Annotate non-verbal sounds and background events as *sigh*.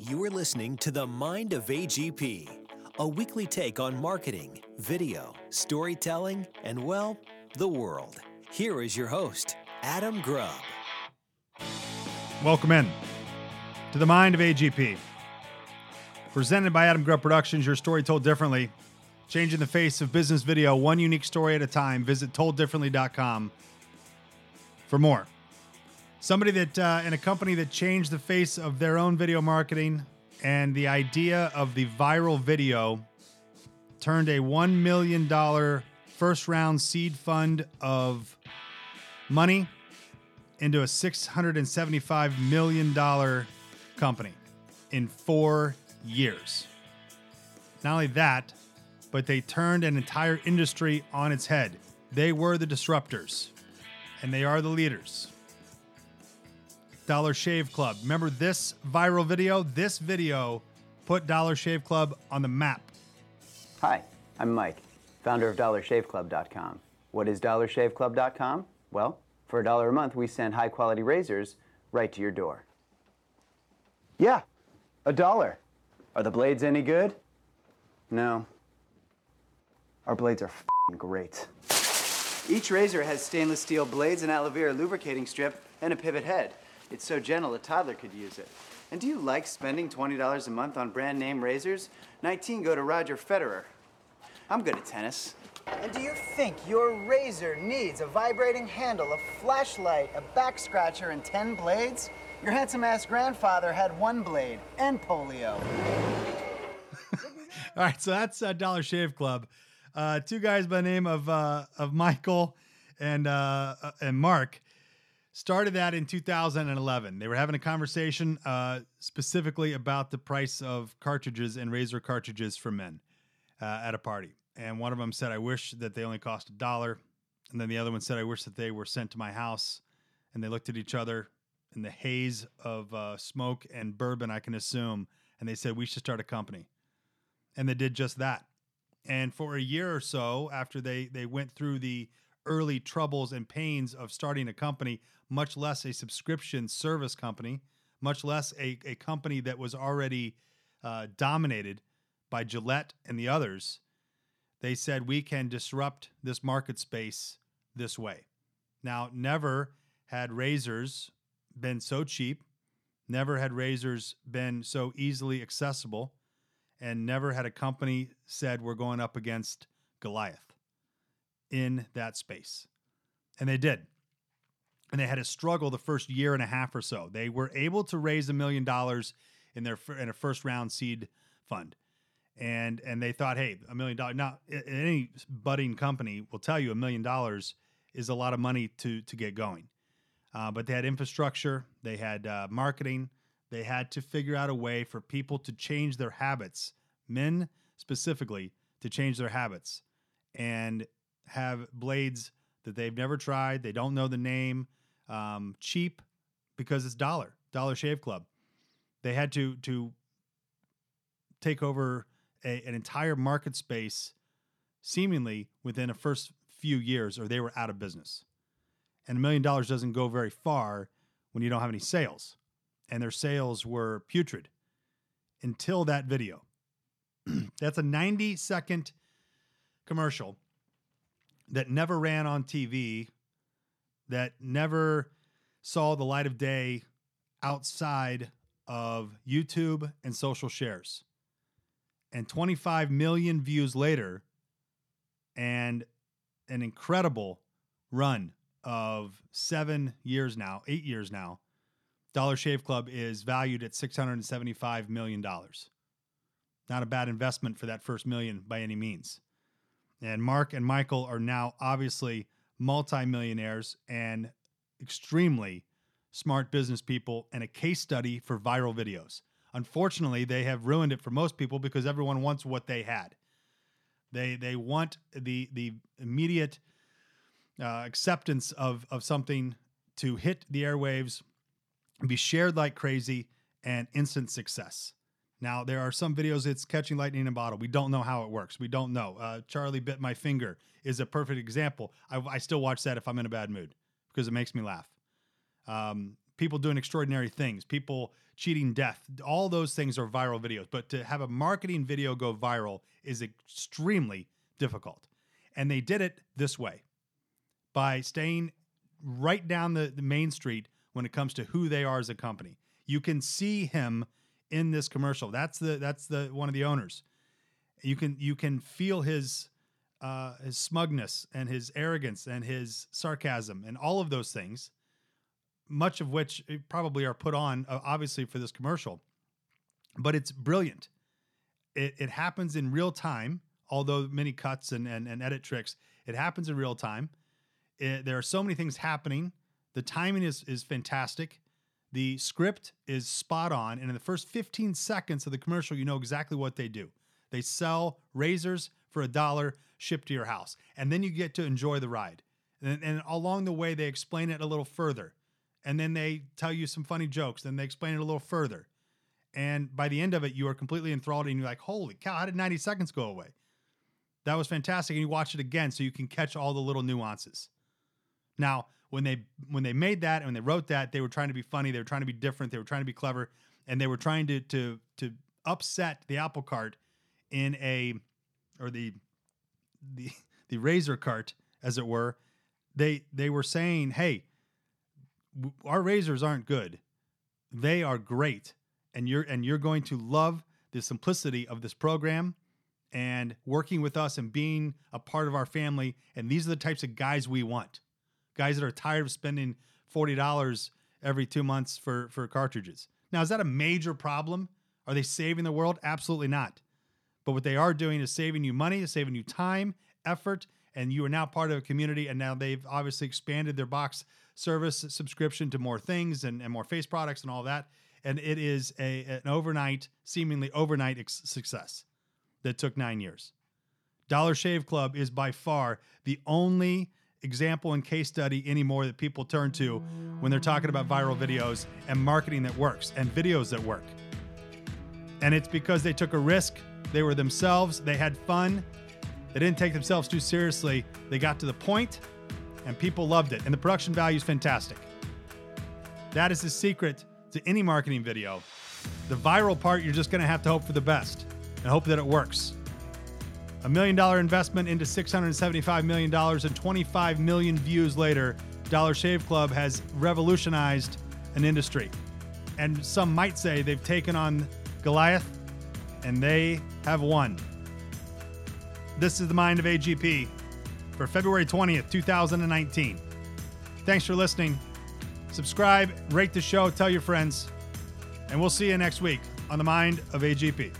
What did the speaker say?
You are listening to The Mind of AGP, a weekly take on marketing, video, storytelling, and, well, the world. Here is your host, Adam Grubb. Welcome in to The Mind of AGP. Presented by Adam Grubb Productions, your story told differently. Changing the face of business video, one unique story at a time. Visit tolddifferently.com for more. Somebody that uh, in a company that changed the face of their own video marketing and the idea of the viral video turned a $1 million first round seed fund of money into a $675 million company in four years. Not only that, but they turned an entire industry on its head. They were the disruptors, and they are the leaders. Dollar Shave Club. Remember this viral video? This video put Dollar Shave Club on the map. Hi, I'm Mike, founder of DollarShaveClub.com. What is DollarShaveClub.com? Well, for a dollar a month, we send high quality razors right to your door. Yeah, a dollar. Are the blades any good? No. Our blades are great. Each razor has stainless steel blades, an aloe vera lubricating strip, and a pivot head. It's so gentle a toddler could use it. And do you like spending $20 a month on brand name razors? 19 go to Roger Federer. I'm good at tennis. And do you think your razor needs a vibrating handle, a flashlight, a back scratcher, and 10 blades? Your handsome ass grandfather had one blade and polio. *laughs* All right, so that's uh, Dollar Shave Club. Uh, two guys by the name of uh, of Michael and uh, uh, and Mark started that in 2011. They were having a conversation uh, specifically about the price of cartridges and razor cartridges for men uh, at a party. And one of them said, "I wish that they only cost a dollar," and then the other one said, "I wish that they were sent to my house." And they looked at each other in the haze of uh, smoke and bourbon, I can assume, and they said, "We should start a company." And they did just that. And for a year or so after they they went through the early troubles and pains of starting a company, much less a subscription service company, much less a, a company that was already uh, dominated by Gillette and the others, they said we can disrupt this market space this way. Now, never had razors been so cheap, never had razors been so easily accessible, and never had a company said we're going up against Goliath in that space. And they did. And they had a struggle the first year and a half or so. They were able to raise a million dollars in their in a first round seed fund. And and they thought, hey, a million dollars. Now, any budding company will tell you a million dollars is a lot of money to to get going. Uh, but they had infrastructure, they had uh, marketing, they had to figure out a way for people to change their habits, men specifically, to change their habits. And have blades that they've never tried. They don't know the name. Um, cheap because it's dollar Dollar Shave Club. They had to to take over a, an entire market space, seemingly within a first few years, or they were out of business. And a million dollars doesn't go very far when you don't have any sales, and their sales were putrid until that video. *clears throat* That's a 90 second commercial that never ran on TV, that never saw the light of day outside of YouTube and social shares. And 25 million views later, and an incredible run of seven years now, eight years now, Dollar Shave Club is valued at $675 million. Not a bad investment for that first million by any means. And Mark and Michael are now obviously multimillionaires and extremely smart business people and a case study for viral videos. Unfortunately, they have ruined it for most people because everyone wants what they had. They they want the the immediate uh, acceptance of of something to hit the airwaves, be shared like crazy, and instant success. Now, there are some videos it's catching lightning in a bottle. We don't know how it works. We don't know. Uh, Charlie bit my finger is a perfect example. I, I, still watch that if I'm in a bad mood because it makes me laugh. Um, people doing extraordinary things, people cheating death. All those things are viral videos. But to have a marketing video go viral is extremely difficult. And they did it this way by staying right down the, the main street when it comes to who they are as a company. You can see him in this commercial. That's the that's the one of the owners. You can you can feel his uh, his smugness and his arrogance and his sarcasm and all of those things, much of which probably are put on uh, obviously for this commercial, but it's brilliant. It, it happens in real time, although many cuts and, and, and edit tricks, it happens in real time. It, there are so many things happening. The timing is, is fantastic. The script is spot on. And in the first 15 seconds of the commercial, you know exactly what they do. They sell razors for a dollar shipped to your house. And then you get to enjoy the ride. And, and along the way, they explain it a little further. And then they tell you some funny jokes. Then they explain it a little further. And by the end of it, you are completely enthralled and you're like, holy cow, how did 90 seconds go away? That was fantastic. And you watch it again so you can catch all the little nuances. Now, when they when they made that and they wrote that, they were trying to be funny, they were trying to be different, they were trying to be clever, and they were trying to to to upset the apple cart in a or the the the razor cart as it were. They they were saying hey our razors aren't good. They are great and you're and you're going to love the simplicity of this program and working with us and being a part of our family and these are the types of guys we want guys that are tired of spending $40 every 2 months for for cartridges now is that a major problem are they saving the world absolutely not but what they are doing is saving you money, saving you time, effort, and you are now part of a community. And now they've obviously expanded their box service subscription to more things and, and more face products and all that. And it is a, an overnight, seemingly overnight ex- success that took nine years. Dollar Shave Club is by far the only example and case study anymore that people turn to when they're talking about viral videos and marketing that works and videos that work. And it's because they took a risk they were themselves, they had fun, they didn't take themselves too seriously. They got to the point, and people loved it. And the production value is fantastic. That is the secret to any marketing video. The viral part, you're just to have to hope for the best and hope that it works. A million dollar investment into $675 million and 25 million views later, Dollar Shave Club has revolutionized an industry. And some might say they've taken on Goliath and they have won. This is the Mind of AGP for February 20th, 2019. Thanks for listening. Subscribe, rate the show, tell your friends, and we'll see you next week on the Mind of AGP.